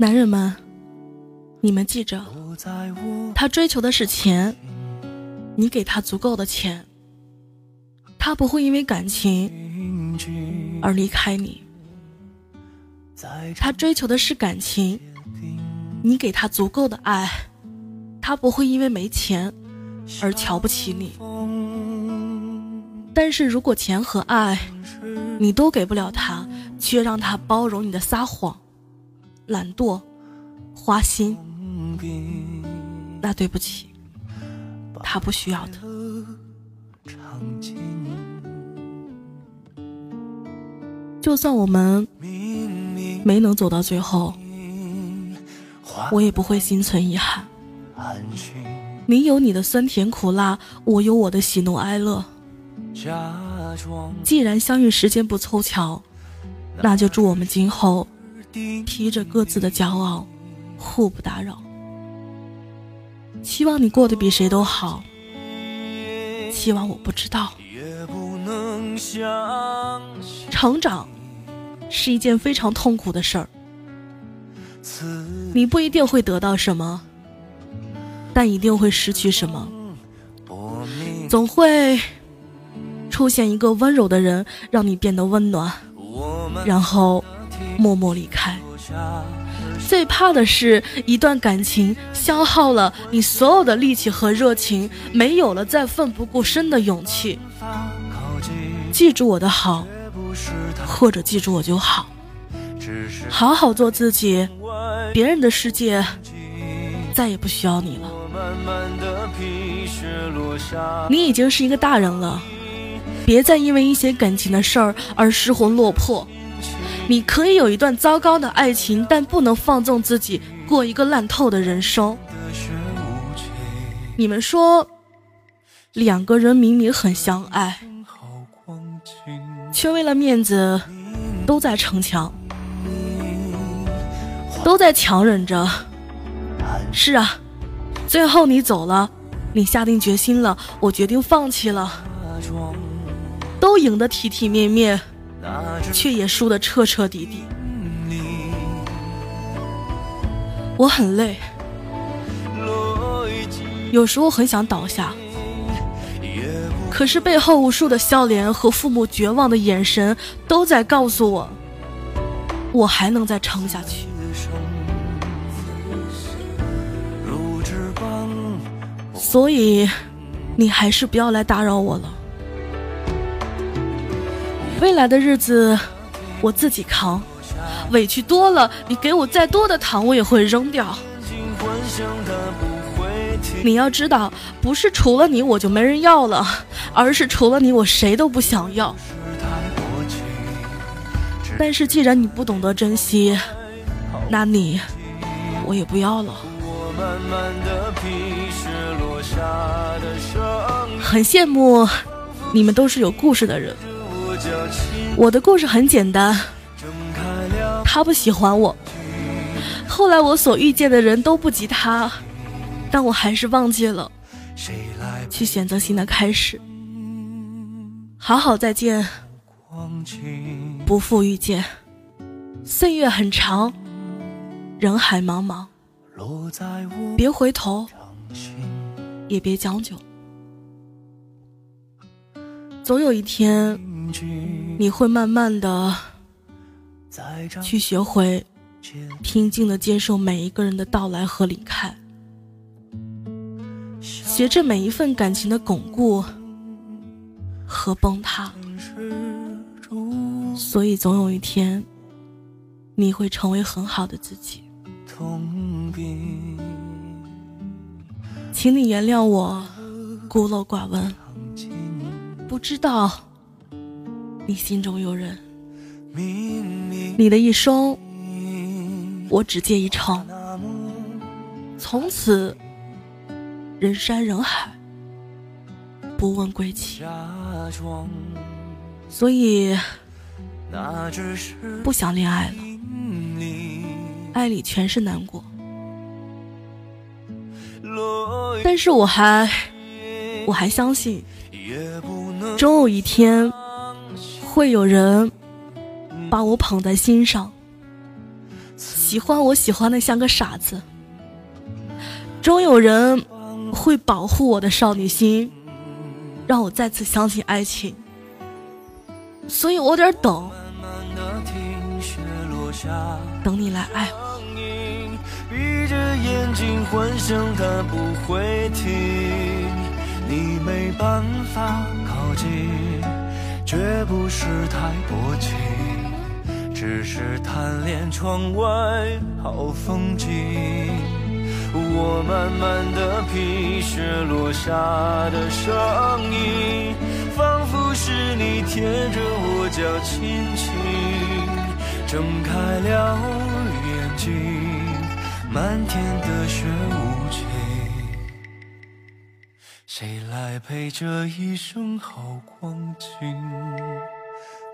男人们，你们记着，他追求的是钱，你给他足够的钱，他不会因为感情而离开你。他追求的是感情，你给他足够的爱，他不会因为没钱而瞧不起你。但是如果钱和爱你都给不了他，却让他包容你的撒谎。懒惰，花心，那对不起，他不需要的。就算我们没能走到最后，我也不会心存遗憾。你有你的酸甜苦辣，我有我的喜怒哀乐。既然相遇时间不凑巧，那就祝我们今后。提着各自的骄傲，互不打扰。希望你过得比谁都好。希望我不知道。成长是一件非常痛苦的事儿。你不一定会得到什么，但一定会失去什么。总会出现一个温柔的人，让你变得温暖，然后。默默离开。最怕的是一段感情消耗了你所有的力气和热情，没有了再奋不顾身的勇气。记住我的好，或者记住我就好，好好做自己，别人的世界再也不需要你了。你已经是一个大人了，别再因为一些感情的事儿而失魂落魄。你可以有一段糟糕的爱情，但不能放纵自己过一个烂透的人生。你们说，两个人明明很相爱，却为了面子都在逞强，都在强忍着。是啊，最后你走了，你下定决心了，我决定放弃了，都赢得体体面面。却也输得彻彻底底。我很累，有时候很想倒下，可是背后无数的笑脸和父母绝望的眼神都在告诉我，我还能再撑下去。所以，你还是不要来打扰我了。未来的日子，我自己扛，委屈多了，你给我再多的糖，我也会扔掉。你要知道，不是除了你我就没人要了，而是除了你我谁都不想要。但是既然你不懂得珍惜，那你我也不要了。很羡慕你们都是有故事的人。我的故事很简单，他不喜欢我，后来我所遇见的人都不及他，但我还是忘记了，去选择新的开始。好好再见，不负遇见。岁月很长，人海茫茫，别回头，也别将就，总有一天。你会慢慢的去学会平静的接受每一个人的到来和离开，学着每一份感情的巩固和崩塌，所以总有一天你会成为很好的自己。请你原谅我孤陋寡闻，不知道。你心中有人，你的一生，我只借一程。从此，人山人海，不问归期。所以，不想恋爱了，爱里全是难过。但是我还，我还相信，终有一天。会有人把我捧在心上，喜欢我喜欢的像个傻子。终有人会保护我的少女心，让我再次相信爱情。所以我得等，等你来爱我。闭着眼睛幻想它不会停，你没办法靠近，绝不是太薄情，只是贪恋窗外好风景。我慢慢的品雪落下的声音，仿佛是你贴着我脚轻轻睁开了眼睛。漫天的雪无情，谁来陪这一生好光景？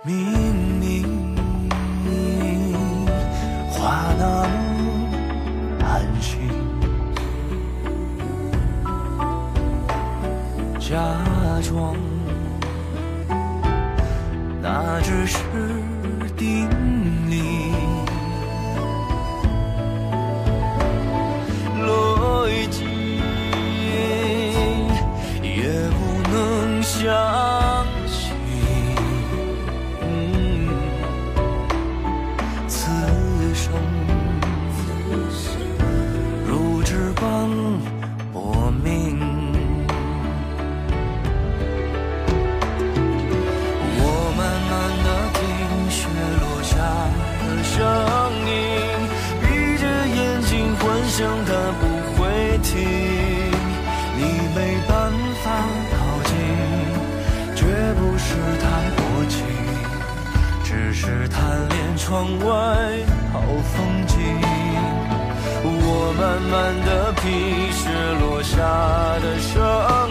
明明话那么安心，假装那只是定声它不会停，你没办法靠近，绝不是太薄情，只是贪恋窗外好风景。我慢慢的品，雪落下的声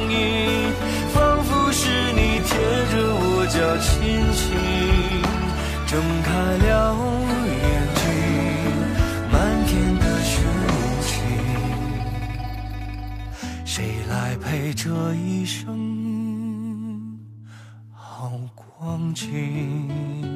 音，仿佛是你贴着我脚轻轻睁开了。陪这一生好光景？